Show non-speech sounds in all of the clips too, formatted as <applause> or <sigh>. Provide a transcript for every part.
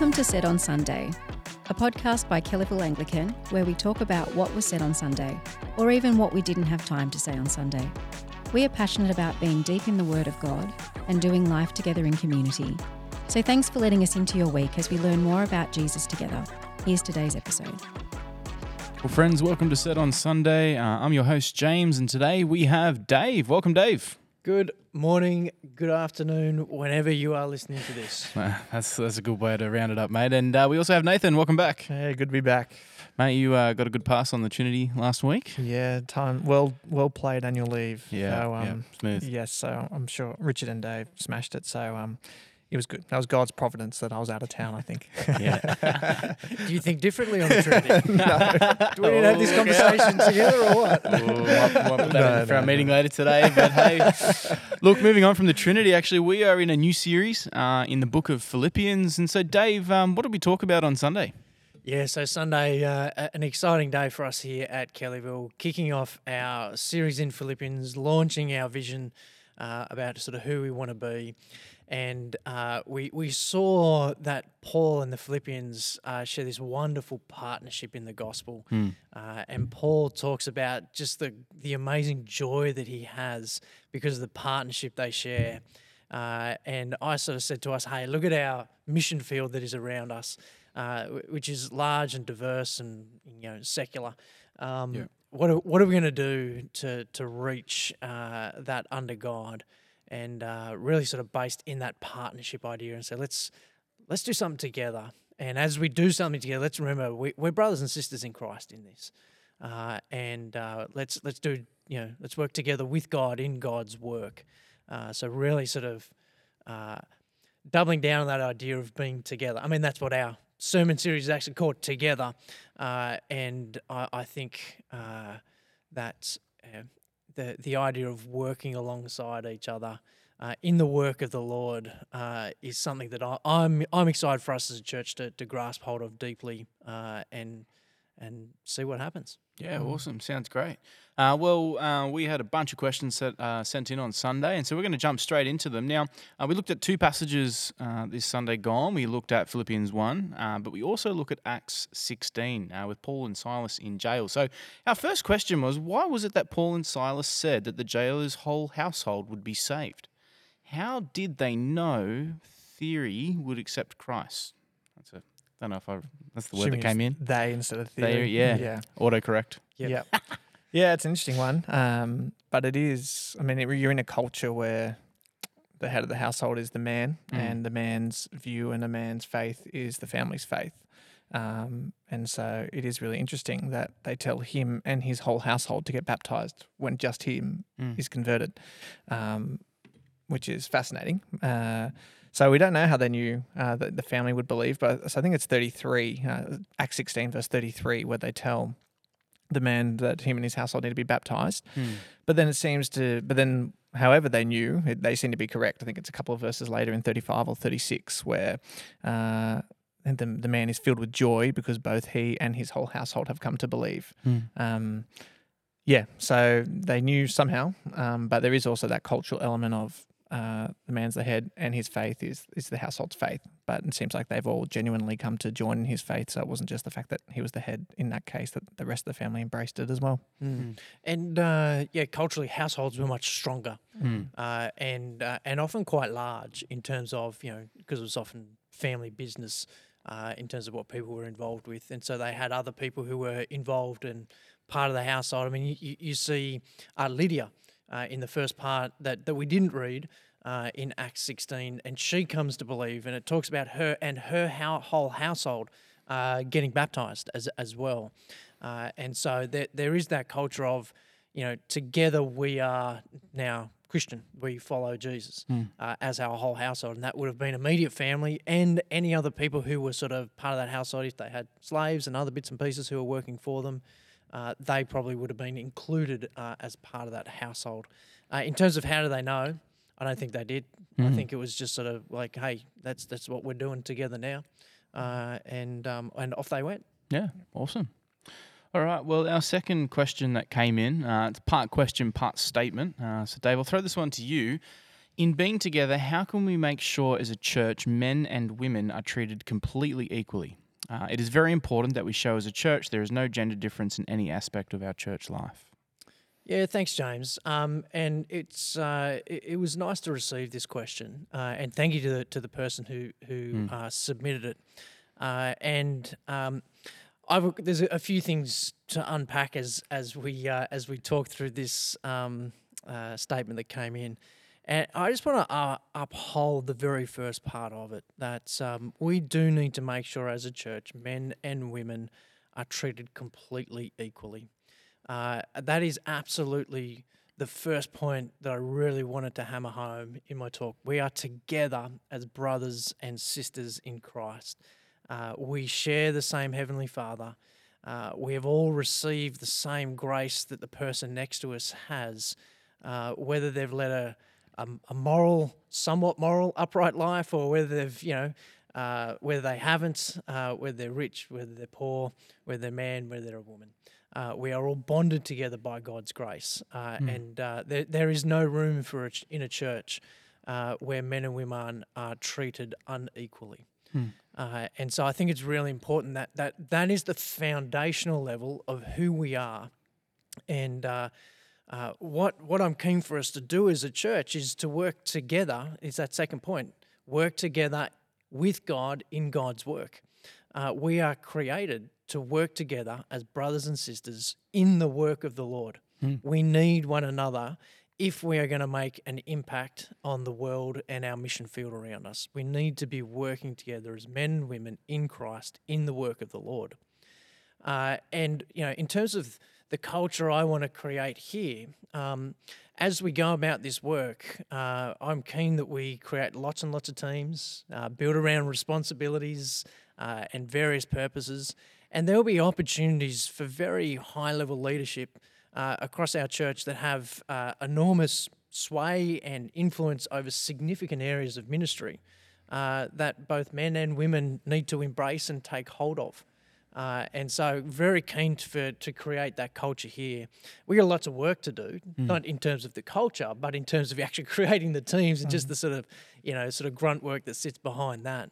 Welcome to Said on Sunday, a podcast by Kellyville Anglican where we talk about what was said on Sunday, or even what we didn't have time to say on Sunday. We are passionate about being deep in the Word of God and doing life together in community. So thanks for letting us into your week as we learn more about Jesus together. Here's today's episode. Well, friends, welcome to Said on Sunday. Uh, I'm your host, James, and today we have Dave. Welcome, Dave. Good morning, good afternoon, whenever you are listening to this. <laughs> That's, that's a good way to round it up, mate. And uh, we also have Nathan. Welcome back. Hey, good to be back. Mate, you uh, got a good pass on the Trinity last week. Yeah, time well well played annual leave. Yeah, so, yeah, um, smooth. Yes, so I'm sure Richard and Dave smashed it. So um, it was good. That was God's providence that I was out of town. I think. <laughs> Yeah. <laughs> Do you think differently on the Trinity? <laughs> Do we need to have this conversation together or what? We'll, we'll put that No, for our no, meeting later today. But hey, look, moving on from the Trinity, actually, we are in a new series uh, in the book of Philippians. And so, Dave, um, what did we talk about on Sunday? Yeah, so Sunday, uh, an exciting day for us here at Kellyville, kicking off our series in Philippians, launching our vision uh, about sort of who we want to be. And uh, we, we saw that Paul and the Philippians uh, share this wonderful partnership in the gospel. Uh, and Paul talks about just the, the amazing joy that he has because of the partnership they share. Uh, and I sort of said to us, hey, look at our mission field that is around us, uh, which is large and diverse and you know secular. Um, Yeah. What are, what are we going to do to to reach uh, that under God, and uh, really sort of based in that partnership idea, and say let's let's do something together. And as we do something together, let's remember we, we're brothers and sisters in Christ in this, uh, and uh, let's let's do you know let's work together with God in God's work. Uh, so really, sort of uh, doubling down on that idea of being together. I mean, that's what our sermon series is actually called, Together. Uh, and I, I think that the the idea of working alongside each other. Uh, in the work of the Lord uh, is something that I, I'm I'm excited for us as a church to, to grasp hold of deeply uh, and and see what happens. Yeah, awesome. Sounds great. Uh, well, uh, we had a bunch of questions that, uh, sent in on Sunday, and so we're going to jump straight into them. Now, uh, we looked at two passages uh, this Sunday gone. We looked at Philippians 1, uh, but we also look at Acts 16 uh, with Paul and Silas in jail. So, our first question was why was it that Paul and Silas said that the jailer's whole household would be saved? How did they know theory would accept Christ? That's a don't know if I that's the word that came in. They instead of They, yeah, Yeah. autocorrect. Yep. Yeah. <laughs> yeah, it's an interesting one. Um, but it is. I mean, it, you're in a culture where the head of the household is the man, Mm. and the man's view and a man's faith is the family's faith. Um, and so it is really interesting that they tell him and his whole household to get baptized when just him Mm. is converted, um, which is fascinating. Uh, so we don't know how they knew uh, that the family would believe, but so I think it's 33, uh, Acts 16, verse 33, where they tell the man that him and his household need to be baptized. Hmm. But then it seems to, but then, however they knew, it, they seem to be correct. I think it's a couple of verses later in 35 or 36 where uh, and the, the man is filled with joy because both he and his whole household have come to believe. Hmm. Um, yeah, so they knew somehow, um, but there is also that cultural element of uh, the man's the head and his faith is is the household's faith. But it seems like they've all genuinely come to join in his faith. So it wasn't just the fact that he was the head in that case; that the rest of the family embraced it as well. Mm. And uh, yeah, culturally, households were much stronger Hmm. uh, and uh, and often quite large in terms of you know because it was often family business uh, in terms of what people were involved with, and so they had other people who were involved and part of the household. I mean, you, you- you see uh, Lydia uh, in the first part that that we didn't read. Uh, in Acts 16, and she comes to believe, and it talks about her and her whole household uh, getting baptized as as well. Uh, and so there, there is that culture of, you know, together we are now Christian. We follow Jesus uh, as our whole household. And that would have been immediate family and any other people who were sort of part of that household. If they had slaves and other bits and pieces who were working for them, uh, they probably would have been included uh, as part of that household. Uh, in terms of how do they know, I don't think they did. I think it was just sort of like, hey, that's that's what we're doing together now, uh, and um, and off they went. Yeah, awesome. All right. Well, our second question that came in, uh, it's part question, part statement. Uh, so, Dave, I'll throw this one to you. In being together, how can we make sure as a church men and women are treated completely equally? Uh, it is very important that we show as a church there is no gender difference in any aspect of our church life. Yeah, thanks, James. Um, and it's uh, it, it, was nice to receive this question, uh, and thank you to the to the person who who mm. uh, submitted it. Uh, and um, I've, there's a few things to unpack as as we uh, as we talk through this um, uh, statement that came in. And I just want to uh, uphold the very first part of it that um, we do need to make sure as a church, men and women are treated completely equally. Uh, that is absolutely the first point that I really wanted to hammer home in my talk. We are together as brothers and sisters in Christ. Uh, we share the same Heavenly Father. Uh, we have all received the same grace that the person next to us has, uh, whether they've led a a, a moral, somewhat moral, upright life, or whether they've, you know, uh, whether they haven't, uh, whether they're rich, whether they're poor, whether they're man, whether they're a woman. Uh, we are all bonded together by God's grace, mm. and uh, there, there is no room for a ch- in a church uh, where men and women are treated unequally. Mm. and so I think it's really important that that that is the foundational level of who we are, and uh, what what I'm keen for us to do as a church is to work together. Is that second point? Work together with God in God's work. Uh, we are created to work together as brothers and sisters in the work of the Lord. Mm. We need one another if we are going to make an impact on the world and our mission field around us. We need to be working together as men and women in Christ in the work of the Lord. Uh, and you know, in terms of the culture I want to create here. Um, as we go about this work, uh, I'm keen that we create lots and lots of teams, uh, build around responsibilities uh, and various purposes, and there will be opportunities for very high level leadership uh, across our church that have uh, enormous sway and influence over significant areas of ministry. Uh, that both men and women need to embrace and take hold of. Uh, and so, very keen to, for, to create that culture here. We got lots of work to do, mm. not in terms of the culture, but in terms of <laughs> actually creating the teams and mm. just the sort of, you know, sort of grunt work that sits behind that.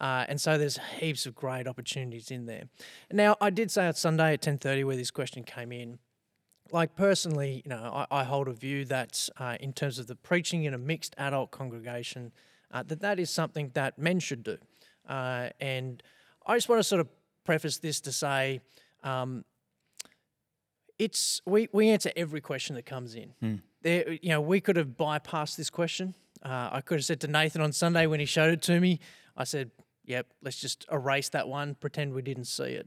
Uh, and so there's heaps of great opportunities in there. Now, I did say on Sunday at 10:30 where this question came in. Like personally, you know, I, I hold a view that uh, in terms of the preaching in a mixed adult congregation, uh, that that is something that men should do. Uh, and I just want to sort of preface this to say um, it's we, we answer every question that comes in. Mm. There, you know, we could have bypassed this question. Uh, I could have said to Nathan on Sunday when he showed it to me, I said, "Yep, let's just erase that one, pretend we didn't see it."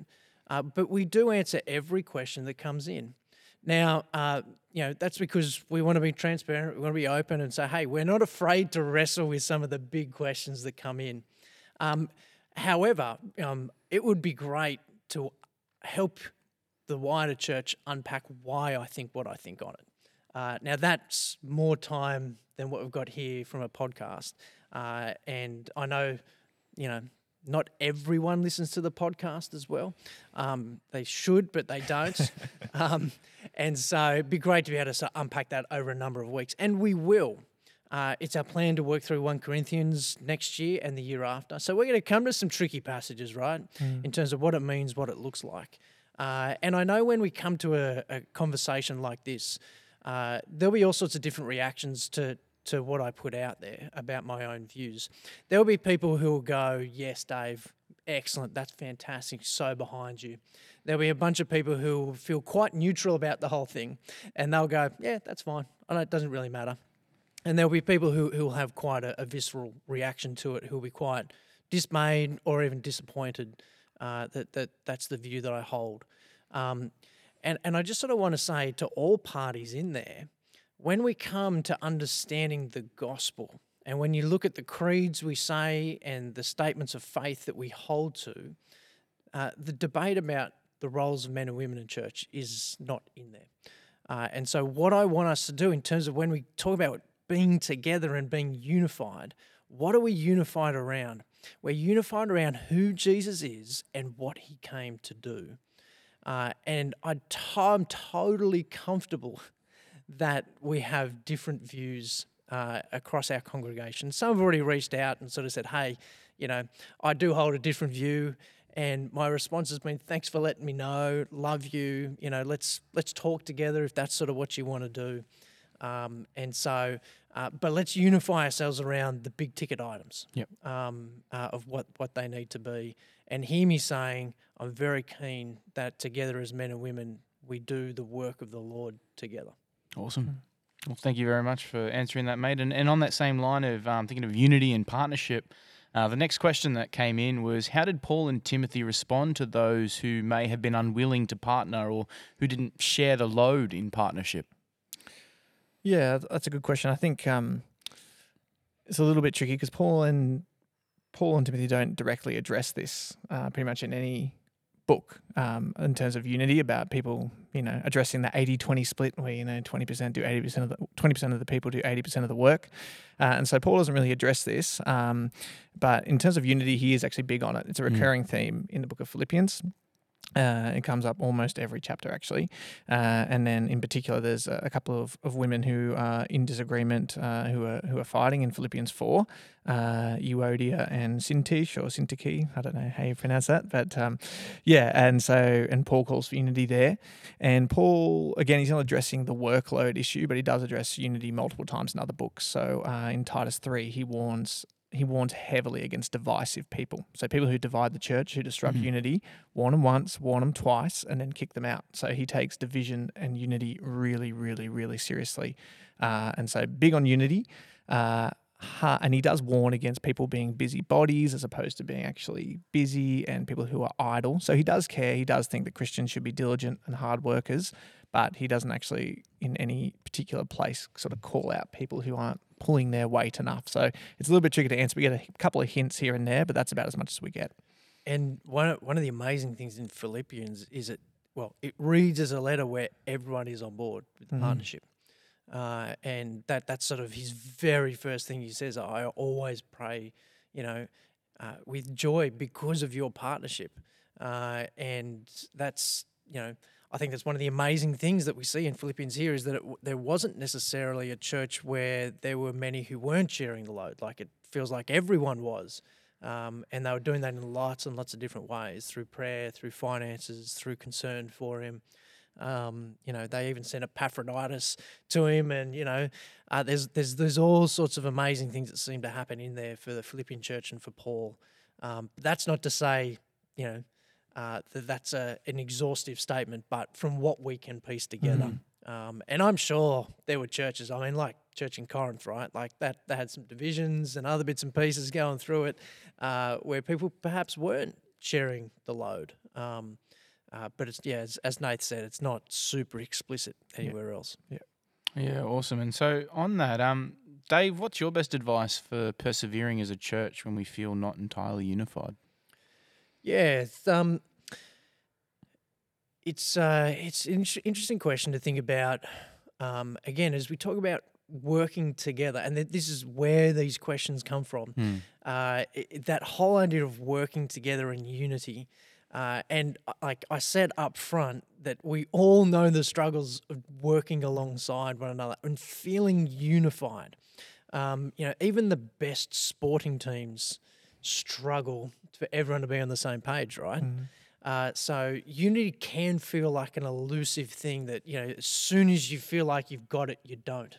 Uh, but we do answer every question that comes in. Now, uh, you know, that's because we want to be transparent. We want to be open and say, "Hey, we're not afraid to wrestle with some of the big questions that come in." Um, However, um, it would be great to help the wider church unpack why I think what I think on it. Uh, now, that's more time than what we've got here from a podcast. Uh, and I know, you know, not everyone listens to the podcast as well. Um, they should, but they don't. <laughs> um, and so it'd be great to be able to unpack that over a number of weeks. And we will. Uh, it's our plan to work through 1 Corinthians next year and the year after. So we're going to come to some tricky passages, right, mm. in terms of what it means, what it looks like. Uh, and I know when we come to a, a conversation like this, uh, there'll be all sorts of different reactions to, to what I put out there about my own views. There'll be people who will go, Yes, Dave, excellent, that's fantastic, so behind you. There'll be a bunch of people who will feel quite neutral about the whole thing, and they'll go, Yeah, that's fine. I know it doesn't really matter. And there'll be people who, who will have quite a, a visceral reaction to it, who'll be quite dismayed or even disappointed uh, that, that that's the view that I hold. Um, and, and I just sort of want to say to all parties in there, when we come to understanding the gospel, and when you look at the creeds we say and the statements of faith that we hold to, uh, the debate about the roles of men and women in church is not in there. Uh, and so, what I want us to do in terms of when we talk about being together and being unified. What are we unified around? We're unified around who Jesus is and what he came to do. Uh, and I t- I'm totally comfortable that we have different views uh, across our congregation. Some have already reached out and sort of said, "Hey, you know, I do hold a different view." And my response has been, "Thanks for letting me know. Love you. You know, let's let's talk together if that's sort of what you want to do." Um, and so, uh, but let's unify ourselves around the big ticket items Yep. um, uh, of what, what they need to be. And hear me saying, I'm very keen that together as men and women, we do the work of the Lord together. Awesome. Well, thank you very much for answering that, mate. And, and on that same line of um, thinking of unity and partnership, uh, the next question that came in was How did Paul and Timothy respond to those who may have been unwilling to partner or who didn't share the load in partnership? Yeah, that's a good question. I think um, it's a little bit tricky because Paul and Paul and Timothy don't directly address this uh, pretty much in any book um, in terms of unity about people, you know, addressing the 80-20 split where, you know, 20% do 80% of the 20% of the people do 80% of the work. Uh, and so Paul doesn't really address this. Um, but in terms of unity, he is actually big on it. It's a Mm. recurring theme in the book of Philippians. Uh, it comes up almost every chapter, actually. Uh, and then, in particular, there's a, couple of, of women who are in disagreement, uh, who are who are fighting in Philippians four, uh, Euodia and Sintish or Syntyche. I don't know how you pronounce that, but um, yeah. And so, and Paul calls for unity there. And Paul, again, he's not addressing the workload issue, but he does address unity multiple times in other books. So, uh, in Titus three, he warns he warns heavily against divisive people. So people who divide the church, who disrupt Mhm. unity, warn them once, warn them twice, and then kick them out. So he takes division and unity really, really, really seriously. Uh, and so big on unity. Uh, ha- and he does warn against people being busy bodies as opposed to being actually busy and people who are idle. So he does care. He does think that Christians should be diligent and hard workers, but he doesn't actually, in any particular place, sort of call out people who aren't pulling their weight enough. So it's a little bit tricky to answer. We get a couple of hints here and there, but that's about as much as we get. And one of, one of the amazing things in Philippians is it, well, it reads as a letter where everyone is on board with the Mhm. partnership. Uh, and that that's sort of his very first thing he says. I always pray, you know, uh, with joy because of your partnership. Uh, and that's, you know, I think that's one of the amazing things that we see in Philippians here is that it, there wasn't necessarily a church where there were many who weren't sharing the load. Like it feels like everyone was. Um, and they were doing that in lots and lots of different ways through prayer, through finances, through concern for him. Um, you know, they even sent Epaphroditus to him, and you know, uh, there's there's there's all sorts of amazing things that seem to happen in there for the Philippian church and for Paul. Um, that's not to say, you know, uh, that that's a, an exhaustive statement, but from what we can piece together, um, and I'm sure there were churches. I mean, like church in Corinth, right? Like that, they had some divisions and other bits and pieces going through it, uh, where people perhaps weren't sharing the load. Um, uh, but it's yeah, as, as Nath said, it's not super explicit anywhere else. Yeah, Yeah, awesome. And so on that, um, Dave, what's your best advice for persevering as a church when we feel not entirely unified? Yeah, it's, um, it's uh, it's an inter- interesting question to think about. Um, again, as we talk about working together, and th- this is where these questions come from. uh, i- i- that whole idea of working together in unity. Uh, and uh, like I said up front, that we all know the struggles of working alongside one another and feeling unified. Um, you know, even the best sporting teams struggle for everyone to be on the same page, right? Uh, so unity can feel like an elusive thing that you know, as soon as you feel like you've got it, you don't.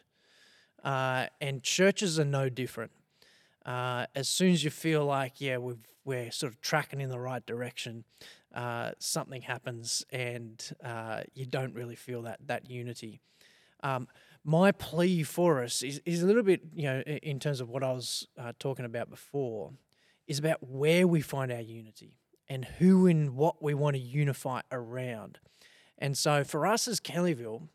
Uh, and churches are no different uh, as soon as you feel like yeah we've, we're sort of tracking in the right direction uh, something happens and uh, you don't really feel that that unity. Um, my plea for us is, is a little bit you know in terms of what i was uh, talking about before is about where we find our unity and who and what we want to unify around. And so for us as kellyville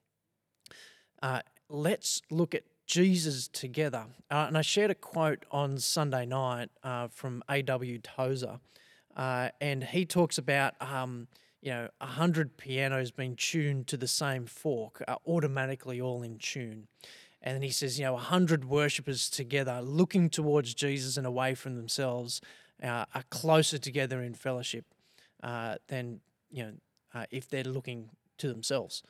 uh, let's look at Jesus together. Uh, and I shared a quote on Sunday night uh, from A.W. Tozer, uh, and he talks about, um, you know, a hundred pianos being tuned to the same fork, are automatically all in tune. And then he says, you know, a hundred worshippers together, looking towards Jesus and away from themselves, uh, are closer together in fellowship uh, than you know uh, if they're looking to themselves.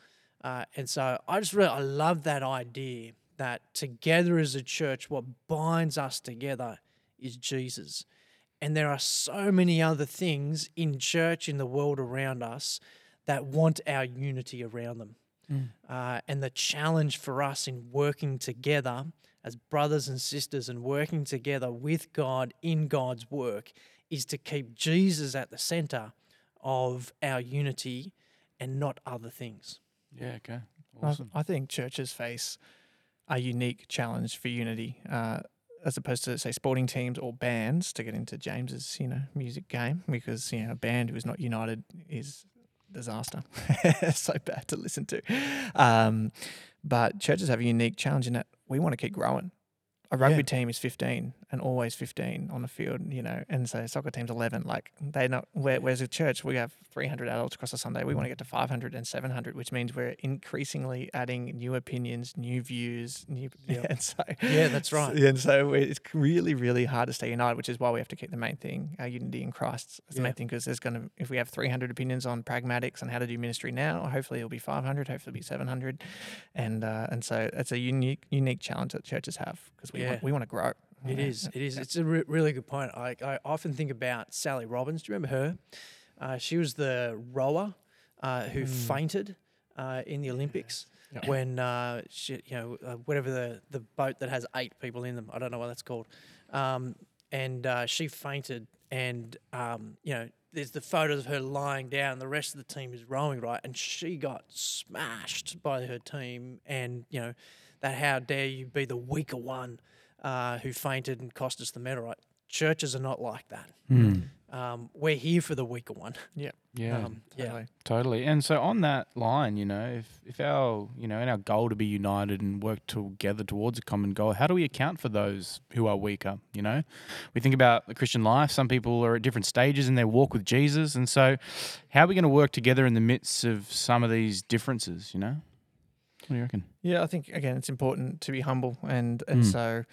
Uh, and so I just really I love that idea that together as a church, what binds us together is Jesus. And there are so many other things in church, in the world around us, that want our unity around them. Uh, and the challenge for us in working together as brothers and sisters and working together with God in God's work is to keep Jesus at the center of our unity and not other things. Yeah, okay. I- Awesome. I think churches face a unique challenge for unity, uh, as opposed to say sporting teams or bands. To get into James's, you know, music game, because you know a band who is not united is disaster. <laughs> so bad to listen to. Um, but churches have a unique challenge in that we want to keep growing. A rugby Yeah. team is 15 and always 15 on the field, you know, and so soccer team's 11. Like they're not, where, whereas a church, we have 300 adults across a Sunday. We want to get to 500 and 700, which means we're increasingly adding new opinions, new views, new, <laughs> Yep. and so, Yeah, that's right. And so it's really, really hard to stay united, which is why we have to keep the main thing, our unity in Christ as the Yeah. main thing, because there's going to, if we have 300 opinions on pragmatics and how to do ministry now, hopefully it'll be 500, hopefully it'll be 700. And, uh, and so it's a unique, unique challenge that churches have because we, Yeah. want, we want to grow. It is. It is. It's a re- really good point. I, I often think about Sally Robbins. Do you remember her? Uh, she was the rower uh, who fainted uh, in the Olympics Yeah. when uh, she, you know, uh, whatever the the boat that has eight people in them. I don't know what that's called. Um, and uh, she fainted, and um, you know, there's the photos of her lying down. The rest of the team is rowing right, and she got smashed by her team. And you know, that how dare you be the weaker one uh, who fainted and cost us the medal, right? Churches are not like that. Um, we're here for the weaker one. Yeah. Yeah, Um, yeah. Totally. totally. And so on that line, you know, if if our you know in our goal to be united and work together towards a common goal, how do we account for those who are weaker? You know, we think about the Christian life. Some people are at different stages in their walk with Jesus, and so how are we going to work together in the midst of some of these differences? You know, what do you reckon? Yeah, I think again it's important to be humble, and and Mm. so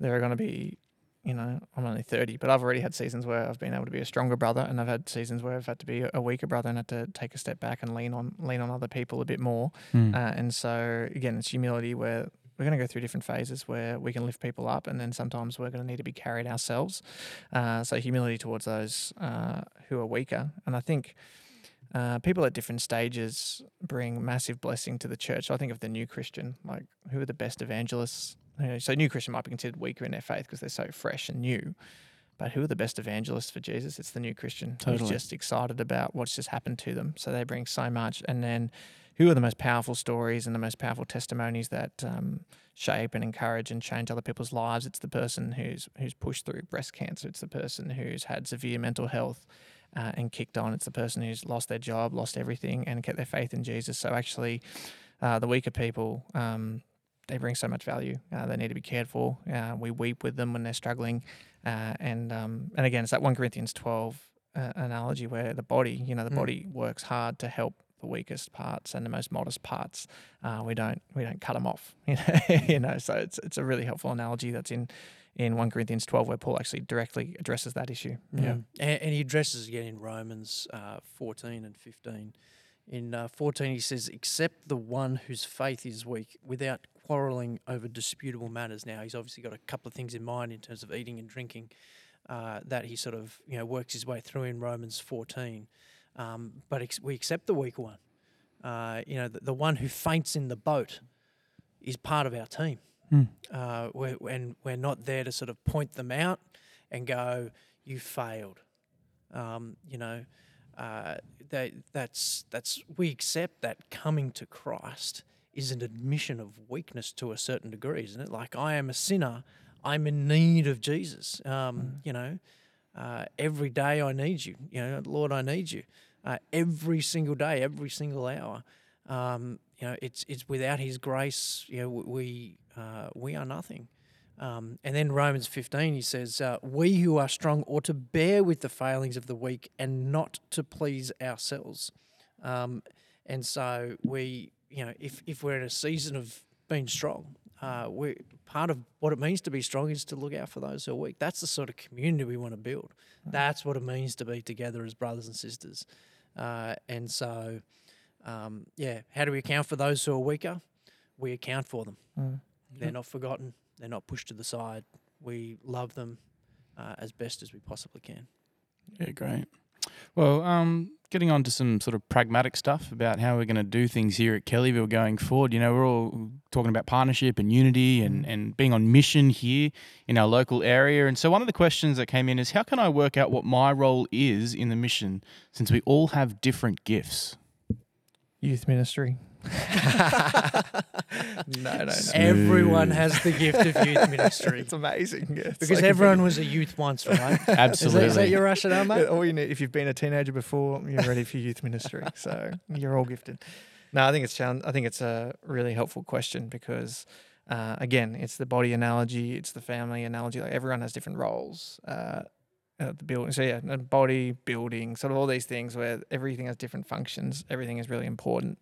there are going to be, you know, I'm only 30, but I've already had seasons where I've been able to be a stronger brother, and I've had seasons where I've had to be a weaker brother and had to take a step back and lean on lean on other people a bit more. Hmm. Uh, and so again, it's humility where we're going to go through different phases where we can lift people up, and then sometimes we're going to need to be carried ourselves. Uh, so humility towards those uh, who are weaker, and I think. Uh, people at different stages bring massive blessing to the church. So I think of the new Christian, like who are the best evangelists? You know, so new Christian might be considered weaker in their faith because they're so fresh and new. But who are the best evangelists for Jesus? It's the new Christian who's just excited about what's just happened to them. So they bring so much. And then who are the most powerful stories and the most powerful testimonies that um, shape and encourage and change other people's lives? It's the person who's who's pushed through breast cancer. It's the person who's had severe mental health uh, and kicked on. It's the person who's lost their job, lost everything, and kept their faith in Jesus. So actually, uh, the weaker people, um, they bring so much value. Uh, they need to be cared for. Uh, we weep with them when they're struggling, uh, and um, and again, it's that one Corinthians twelve uh, analogy where the body, you know, the Mm. body works hard to help the weakest parts and the most modest parts. Uh, we don't we don't cut them off. <laughs> You know, you know. So it's it's a really helpful analogy that's in in one Corinthians twelve where Paul actually directly addresses that issue. Mm. And, and he addresses again in Romans uh, 14 and 15. In uh, 14, he says, Accept the one whose faith is weak without quarreling over disputable matters. Now, he's obviously got a couple of things in mind in terms of eating and drinking uh, that he sort of you know works his way through in Romans 14. Um, but ex- we accept the weak one. Uh, you know, the, the one who faints in the boat is part of our team. Hmm. Uh, we're, and we're not there to sort of point them out and go, "You failed." Um, you know, uh, that that's that's we accept that coming to Christ is an admission of weakness to a certain degree, isn't it? Like I am a sinner, I'm in need of Jesus. Um, You know, uh, every day I need you. You know, Lord, I need you. Uh, every single day, every single hour. Um, you know, it's it's without His grace. You know, we uh, we are nothing. Um, and then Romans 15, he says, uh, We who are strong ought to bear with the failings of the weak and not to please ourselves. Um, and so we, you know, if, if we're in a season of being strong, uh, we part of what it means to be strong is to look out for those who are weak. That's the sort of community we want to build. That's what it means to be together as brothers and sisters. Uh, and so, um, yeah, how do we account for those who are weaker? We account for them. Mm. They're not forgotten. They're not pushed to the side. We love them uh, as best as we possibly can. Yeah, great. Well, um, getting on to some sort of pragmatic stuff about how we're going to do things here at Kellyville going forward. You know, we're all talking about partnership and unity and, and being on mission here in our local area. And so, one of the questions that came in is how can I work out what my role is in the mission since we all have different gifts? Youth ministry. No, no, no. Everyone has the gift of youth ministry. <laughs> It's amazing. Yeah, it's because like if everyone was a youth once, right? Absolutely. is that your rationale, mate? all you need, if you've been a teenager before, you're ready for youth ministry. <laughs> So you're all gifted. No, I think it's challenge. I think it's a really helpful question because, uh, again, it's the body analogy, it's the family analogy. Like everyone has different roles. Uh, uh, the building, so yeah, body, building, sort of all these things where everything has different functions. Everything is really important,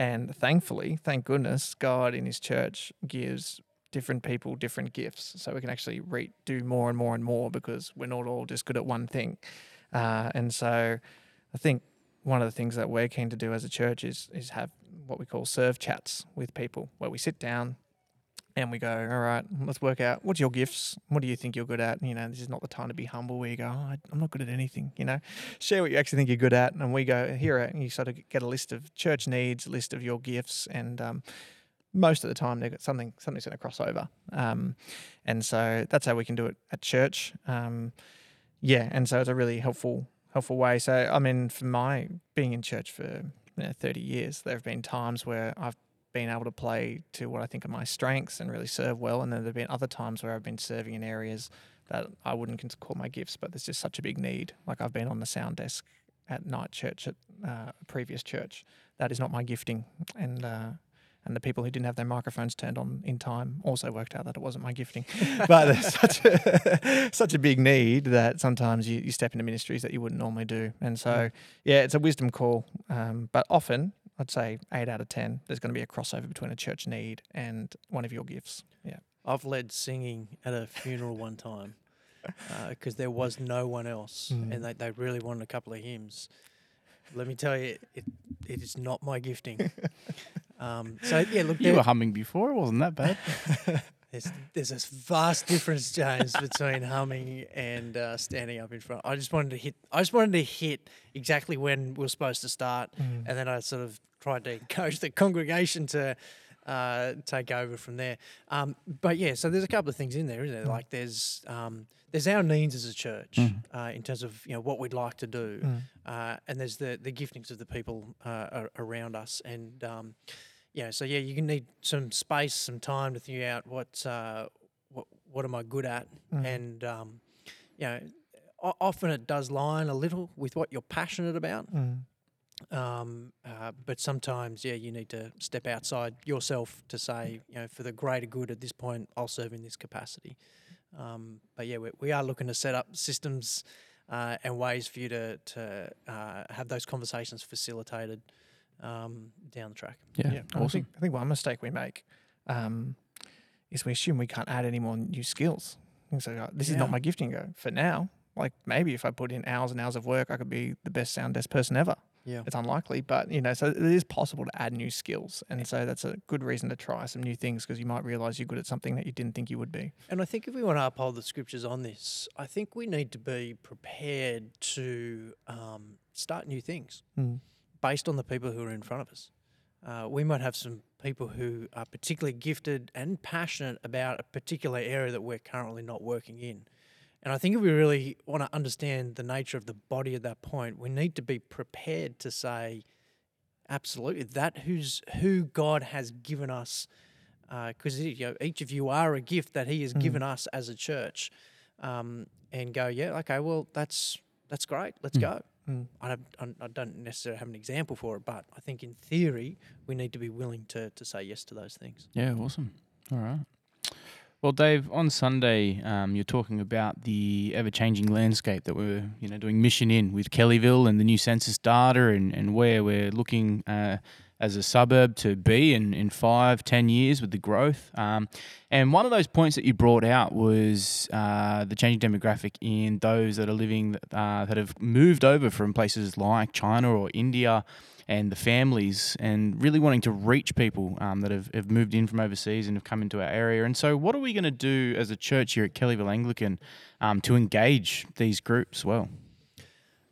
and thankfully, thank goodness, God in His church gives different people different gifts, so we can actually re- do more and more and more because we're not all just good at one thing. Uh, and so, I think one of the things that we're keen to do as a church is is have what we call serve chats with people, where we sit down and we go, all right, let's work out what's your gifts, what do you think you're good at. You know, this is not the time to be humble where you go, oh, I'm not good at anything. You know, share what you actually think you're good at, and we go here. And you sort of get a list of church needs, list of your gifts, and um, most of the time they've got something something's going to cross over. Um, and so that's how we can do it at church. Um, yeah, and so it's a really helpful helpful way. So I mean, for my being in church for you know, 30 years, there have been times where I've been able to play to what I think are my strengths and really serve well, and then there have been other times where I've been serving in areas that I wouldn't call my gifts, but there's just such a big need. Like I've been on the sound desk at night church at uh, a previous church. That is not my gifting, and uh, and the people who didn't have their microphones turned on in time also worked out that it wasn't my gifting. <laughs> but there's such a, <laughs> such a big need that sometimes you, you step into ministries that you wouldn't normally do, and so yeah, it's a wisdom call. Um, but often, I'd say eight out of ten, there's going to be a crossover between a church need and one of your gifts. Yeah. I've led singing at a funeral one time <laughs> because there was no one else, Mm. and they, they really wanted a couple of hymns. Let me tell you, it, it is not my gifting. <laughs> Um, so yeah, look, You there- were humming before, it wasn't that bad. <laughs> there's there's this vast difference, James, between humming and uh, standing up in front. I just wanted to hit. I just wanted to hit exactly when we were supposed to start, Mm. and then I sort of tried to encourage the congregation to uh, take over from there. Um, but yeah, so there's a couple of things in there, isn't there? Mm. Like there's um, there's our needs as a church Mm. uh, in terms of you know what we'd like to do, Mm. uh, and there's the the giftings of the people uh, around us, and um, yeah, so yeah, you can need some space, some time to figure out what uh, what what am I good at, Mm. and um, you know, o- often it does line a little with what you're passionate about, Mm. um, uh, but sometimes yeah, you need to step outside yourself to say you know for the greater good at this point, I'll serve in this capacity. Um, but yeah, we, we are looking to set up systems uh, and ways for you to to uh, have those conversations facilitated um, down the track. Yeah, and I awesome. think, I think one mistake we make um, is we assume we can't add any more new skills. And so, this is not my gifting. Go for now. Like maybe if I put in hours and hours of work, I could be the best sound desk person ever. Yeah. It's unlikely, but you know, so it is possible to add new skills, and so that's a good reason to try some new things because you might realize you're good at something that you didn't think you would be. And I think if we want to uphold the scriptures on this, I think we need to be prepared to um, start new things Mm. Based on the people who are in front of us. Uh, we might have some people who are particularly gifted and passionate about a particular area that we're currently not working in. And I think if we really want to understand the nature of the body at that point, we need to be prepared to say, absolutely, that who's who God has given us, because you know, each of you are a gift that He has Mm. given us as a church, um, and go, yeah, okay, well, that's that's great, let's Mm. go. Mm. I don't, I- don't necessarily have an example for it, but I think in theory we need to be willing to to say yes to those things. Yeah, awesome. All right. Well, Dave, on Sunday, um, you're talking about the ever-changing landscape that we're, you know, doing mission in with Kellyville and the new census data, and, and where we're looking uh, as a suburb to be in, in five, ten years with the growth. Um, and one of those points that you brought out was uh, the changing demographic in those that are living uh, that have moved over from places like China or India and the families, and really wanting to reach people um, that have, have moved in from overseas and have come into our area. And so, what are we going to do as a church here at Kellyville Anglican um, to engage these groups well?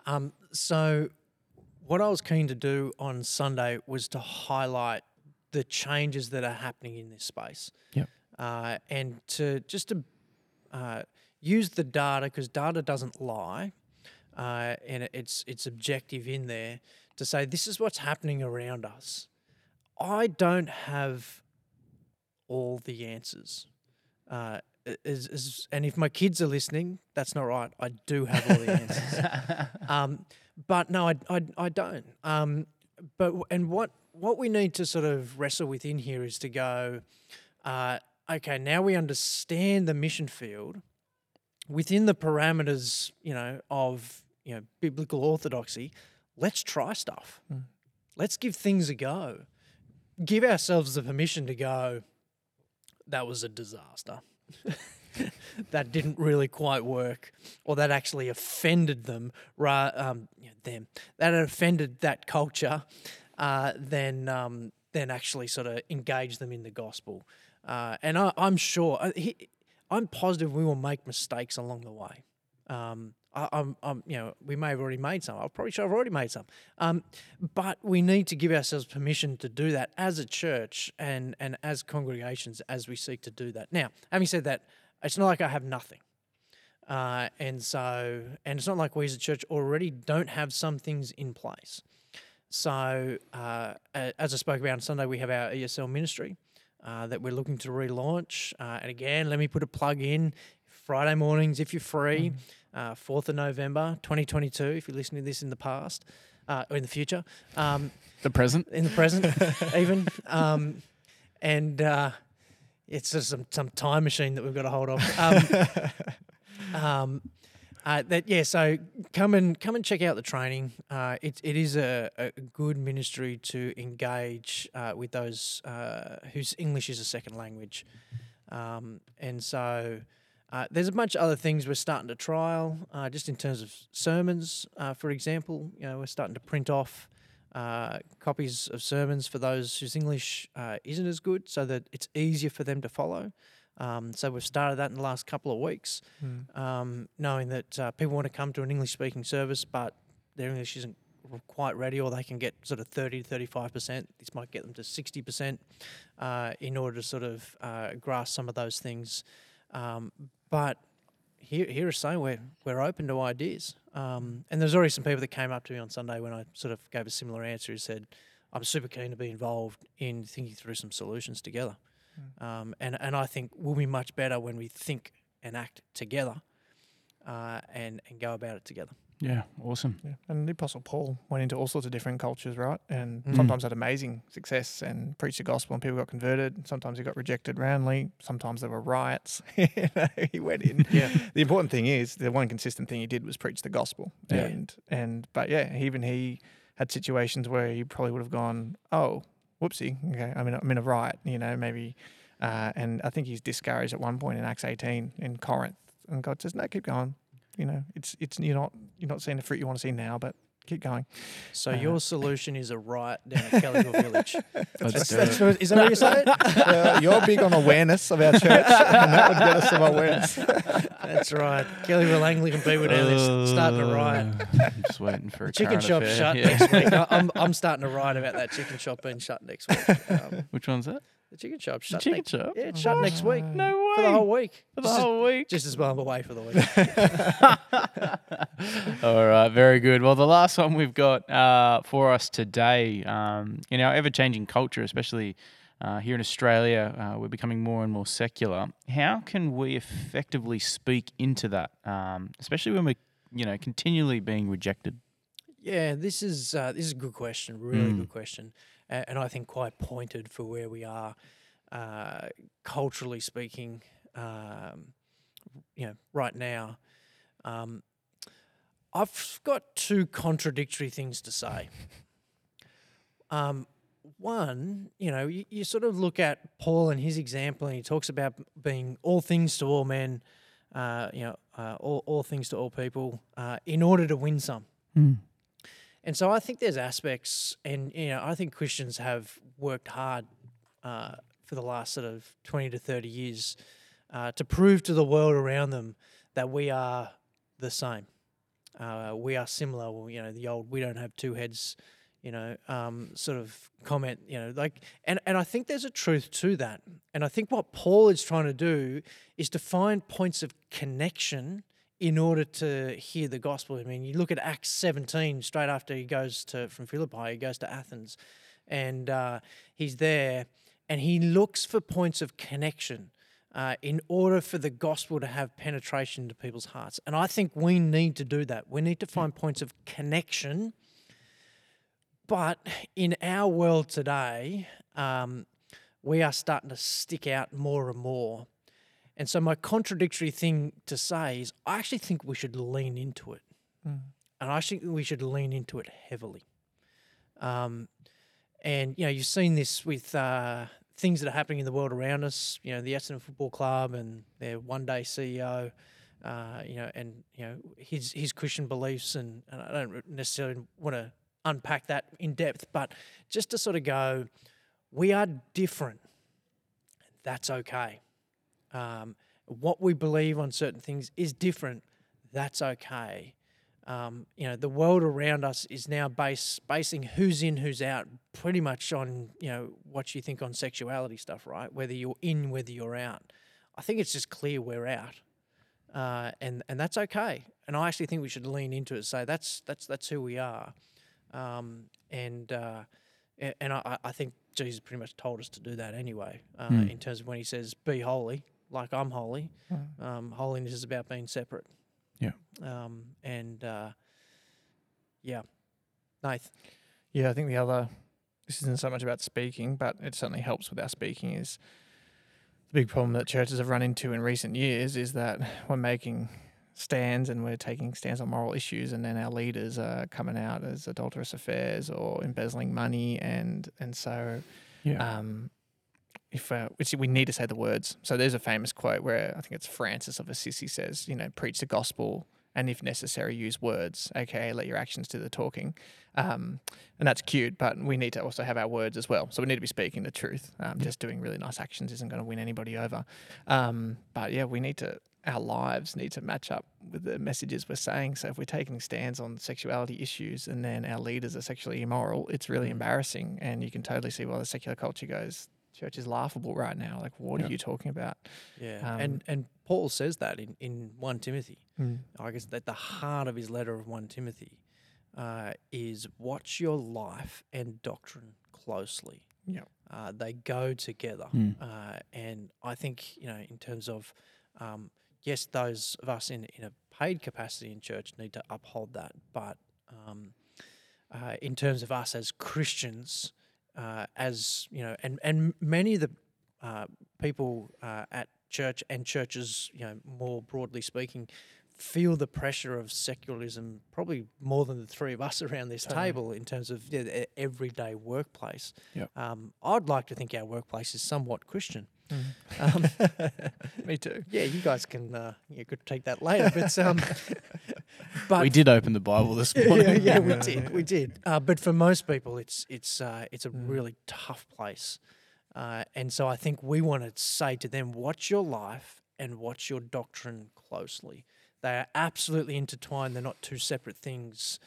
Um, so, what I was keen to do on Sunday was to highlight the changes that are happening in this space. Yep. Uh, and to just to uh, use the data because data doesn't lie, uh, and it's it's objective in there to say this is what's happening around us. I don't have all the answers. Is, is, and if my kids are listening, that's not right. I do have all the answers. <laughs> um, but no, I, I, I don't. Um, but and what what we need to sort of wrestle within here is to go, uh, okay, now we understand the mission field within the parameters, you know, of you know biblical orthodoxy. Let's try stuff. Mm. Let's give things a go. Give ourselves the permission to go. That was a disaster. <laughs> that didn't really quite work, or that actually offended them, um, them, that offended that culture, uh, then um, then actually sort of engage them in the gospel. Uh, and I, I'm sure, he, I'm positive we will make mistakes along the way. Um, I, I'm, I'm, you know, we may have already made some. I'm probably sure I've already made some. Um, but we need to give ourselves permission to do that as a church and and as congregations as we seek to do that. Now, having said that, it's not like I have nothing. Uh, and so, and it's not like we as a church already don't have some things in place. So, uh, as I spoke about on Sunday, we have our ESL ministry uh, that we're looking to relaunch. Uh, and again, let me put a plug in Friday mornings if you're free, uh, 4th of November 2022, if you're listening to this in the past uh, or in the future. Um, The present. in the present, <laughs> even. Um, and uh, it's just some, some time machine that we've got to hold of. Um, <laughs> um, uh, that yeah, so come and come and check out the training. Uh, it it is a, a good ministry to engage uh, with those uh, whose English is a second language, um, and so. Uh, there's a bunch of other things we're starting to trial, uh, just in terms of sermons, uh, for example. You know, we're starting to print off uh, copies of sermons for those whose English uh, isn't as good, so that it's easier for them to follow. Um, so we've started that in the last couple of weeks, Mm. um, knowing that uh, people want to come to an English speaking service, but their English isn't quite ready, or they can get sort of 30 to 35 percent. This might get them to 60 percent uh, in order to sort of uh, grasp some of those things. Um, but here, here is saying we're we're open to ideas. Um, and there's already some people that came up to me on Sunday when I sort of gave a similar answer. Who said, "I'm super keen to be involved in thinking through some solutions together." Um, and and I think we'll be much better when we think and act together, uh, and and go about it together. Yeah, awesome. Yeah. And the Apostle Paul went into all sorts of different cultures, right? And Mm. sometimes had amazing success and preached the gospel and people got converted. Sometimes he got rejected roundly. Sometimes there were riots. <laughs> You know, he went in. Yeah. The important thing is the one consistent thing he did was preach the gospel. Yeah. And and but yeah, even he had situations where he probably would have gone, oh, whoopsie, okay, I'm in a, I'm in a riot, you know, maybe. Uh, and I think he's discouraged at one point in Acts 18 in Corinth, and God says, no, keep going. You know, it's it's you're not you're not seeing the fruit you want to see now, but keep going. So Uh, your solution is a riot down at Kellyville Village. Let's <laughs> That's it. what- is that what you're saying? <laughs> Uh, you're big on awareness of our church, <laughs> and that would get us some awareness. That's right. Kellyville Anglican people down there starting a riot. Uh, I'm just waiting for a Chicken shop affair. shut Yeah. next week. I- I'm I'm starting to riot about that chicken shop being shut next week. Um, Which one's that? The chicken shop shut. chicken next, shop? Yeah, it's shut next week. No way. For the whole week. For the Just as- whole week. Just as well I'm away for the week. <laughs> All right, very good. Well, the last one we've got uh, for us today, um, in our ever changing culture, especially uh, here in Australia, uh, we're becoming more and more secular. How can we effectively speak into that, um, especially when we're you know continually being rejected? Yeah, this is uh, this is a good question, really Mm. good question, and, I think quite pointed for where we are, uh, culturally speaking. Um, you know, right now, um, I've got two contradictory things to say. <laughs> Um, one, you know, you, you sort of look at Paul and his example, and he talks about being all things to all men, uh, you know, uh, all, all things to all people, uh, in order to win some. And And so I think there's aspects, and you know, I think Christians have worked hard uh, for the last sort of 20 to 30 years uh, to prove to the world around them that we are the same. Uh, we are similar. Well, you know, the old "we don't have two heads," you know, um, sort of comment. You know, like, and and I think there's a truth to that. And I think what Paul is trying to do is to find points of connection in order to hear the gospel. I mean, you look at Acts 17, straight after he goes to from Philippi, he goes to Athens, and uh, he's there, and he looks for points of connection. Uh, in order for the gospel to have penetration into people's hearts. And I think we need to do that. We need to find points of connection. But in our world today, um, we are starting to stick out more and more. And so, my contradictory thing to say is, I actually think we should lean into it. Mm. And I think we should lean into it heavily. Um, and, you know, you've seen this with uh, things that are happening in the world around us, you know, the Essendon Football Club and their one day CEO, uh, you know, and, you know, his, his Christian beliefs. And, and I don't necessarily want to unpack that in depth, but just to sort of go, we are different. That's okay. Um, what we believe on certain things is different. That's okay. Um, you know, the world around us is now base, basing who's in, who's out, pretty much on you know what you think on sexuality stuff, right? Whether you're in, whether you're out. I think it's just clear we're out, uh, and and that's okay. And I actually think we should lean into it, say that's that's that's who we are, um, and uh, and I, I think Jesus pretty much told us to do that anyway, uh, Mm. in terms of when he says, "Be holy, like I'm holy." Mm. Um, holiness is about being separate. Yeah. Um, and uh, yeah, Nath. Yeah, I think the other, this isn't so much about speaking, but it certainly helps with our speaking, is the big problem that churches have run into in recent years is that we're making stands and we're taking stands on moral issues, and then our leaders are coming out as adulterous affairs or embezzling money, and and so Yeah. um, if uh, which we need to say the words. So there's a famous quote where I think it's Francis of Assisi says, you know, preach the gospel and if necessary use words, aka let your actions do the talking. Um, and that's cute, but we need to also have our words as well. So we need to be speaking the truth. Um, Just doing really nice actions isn't going to win anybody over. Um, but yeah, we need to. Our lives need to match up with the messages we're saying. So if we're taking stands on sexuality issues and then our leaders are sexually immoral, it's really embarrassing. And you can totally see why the secular culture goes, church is laughable right now. Like, what Yeah. are you talking about? Yeah. Um, and and Paul says that in, in 1 Timothy. Mm. I guess that the heart of his letter of 1 Timothy uh, is watch your life and doctrine closely. Yeah. Uh, they go together. Mm. Uh, and I think, you know, in terms of, um, yes, those of us in, in a paid capacity in church need to uphold that. But um, uh, in terms of us as Christians, uh, as, you know, and, and many of the uh, people uh, at church and churches, you know, more broadly speaking, feel the pressure of secularism probably more than the three of us <laughs> around this table in terms of yeah, the everyday workplace. Yep. Um, I'd like to think our workplace is somewhat Christian. Um, Um, <laughs> Me too. yeah, you guys can uh, you could take that later, but um, <laughs> but we did open the Bible this <laughs> morning. yeah, we <laughs> did, we did. Uh, but for most people, it's it's uh, it's a Mm. really tough place, uh, and so I think we want to say to them, watch your life and watch your doctrine closely. They are absolutely intertwined. They're not two separate things.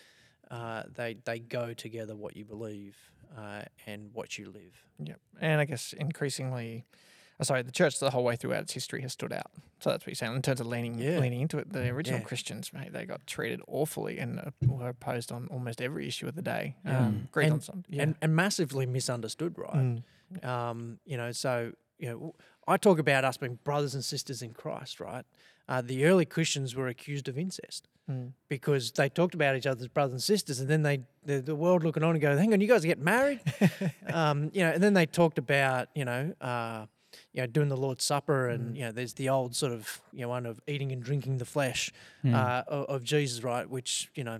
Uh, they they go together. What you believe uh, and what you live. Yep. And I guess increasingly, oh, sorry, the church the whole way throughout its history has stood out. So that's what you're saying in terms of leaning Yeah. leaning into it. The original Yeah. Christians, mate, they got treated awfully and uh, were opposed on almost every issue of the day. Um, on And- some, yeah. And and massively misunderstood, right? Mm. Um, you know, so you know, I talk about us being brothers and sisters in Christ, right? Uh, the early Christians were accused of incest Mm. because they talked about each other as brothers and sisters, and then they the, the world looking on and go, "Hang on, you guys get married?" <laughs> um, you know, and then they talked about you know. Uh, you know, doing the Lord's Supper, and Mm. you know, there's the old sort of you know one of eating and drinking the flesh Mm. uh, of, of Jesus, right? Which you know,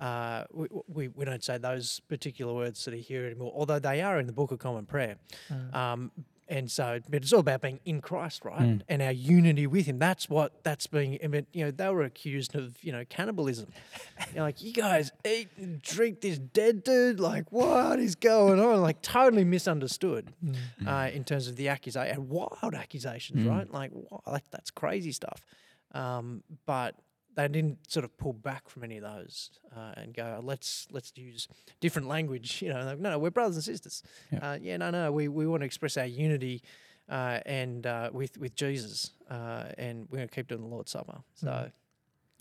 uh, we, we we don't say those particular words that are here anymore, although they are in the Book of Common Prayer. Mm. Um, and so, but it's all about being in Christ, right? Mm. And our unity with Him. That's what that's being. I mean, you know, they were accused of you know cannibalism. <laughs> You're like, you guys eat and drink this dead dude. Like, what is going on? Like, totally misunderstood uh, in terms of the accusation wild accusations, Mm. right? Like, wow, like that's crazy stuff. Um, but they didn't sort of pull back from any of those uh, and go, let's let's use different language. You know, like, no, no, we're brothers and sisters. Yeah. Uh, yeah, no, no, we, we want to express our unity uh, and uh, with with Jesus, uh, and we're going to keep doing the Lord's Supper. So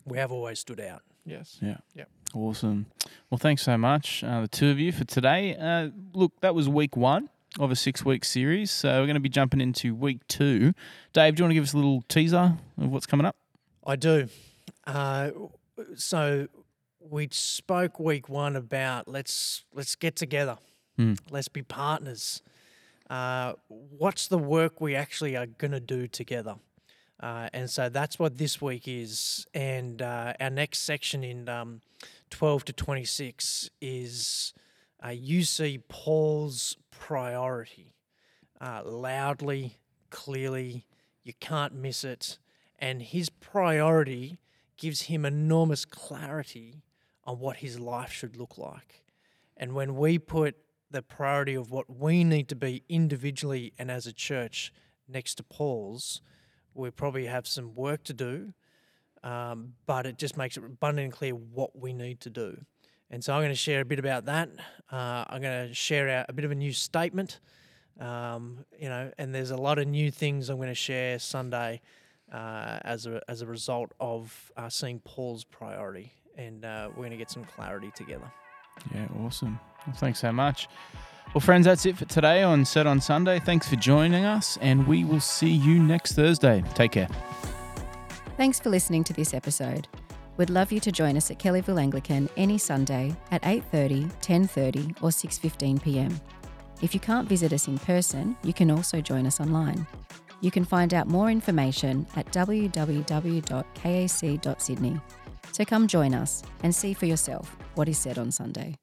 Mm. we have always stood out. Yes. Yeah. Yeah. Awesome. Well, thanks so much, uh, the two of you, for today. Uh, look, that was week one of a six week series. So we're going to be jumping into week two. Dave, do you want to give us a little teaser of what's coming up? I do. Uh, so we spoke week one about let's let's get together, Mm. let's be partners. Uh, what's the work we actually are going to do together? Uh, and so that's what this week is. And uh, our next section in um, 12 to 26 is uh, you see Paul's priority uh, loudly, clearly. You can't miss it. And his priority gives him enormous clarity on what his life should look like. And when we put the priority of what we need to be individually and as a church next to Paul's, we probably have some work to do, um, but it just makes it abundantly clear what we need to do. And so I'm going to share a bit about that. Uh, I'm going to share out a bit of a new statement, um, you know, and there's a lot of new things I'm going to share Sunday uh, as a as a result of uh, seeing Paul's priority, and uh, we're going to get some clarity together. Yeah, awesome. Well, thanks so much. Well, friends, that's it for today on Said on Sunday. Thanks for joining us, and we will see you next Thursday. Take care. Thanks for listening to this episode. We'd love you to join us at Kellyville Anglican any Sunday at 8:30, 10:30 or 6:15 p.m. If you can't visit us in person, you can also join us online. You can find out more information at www.kac.sydney. So come join us and see for yourself what is said on Sunday.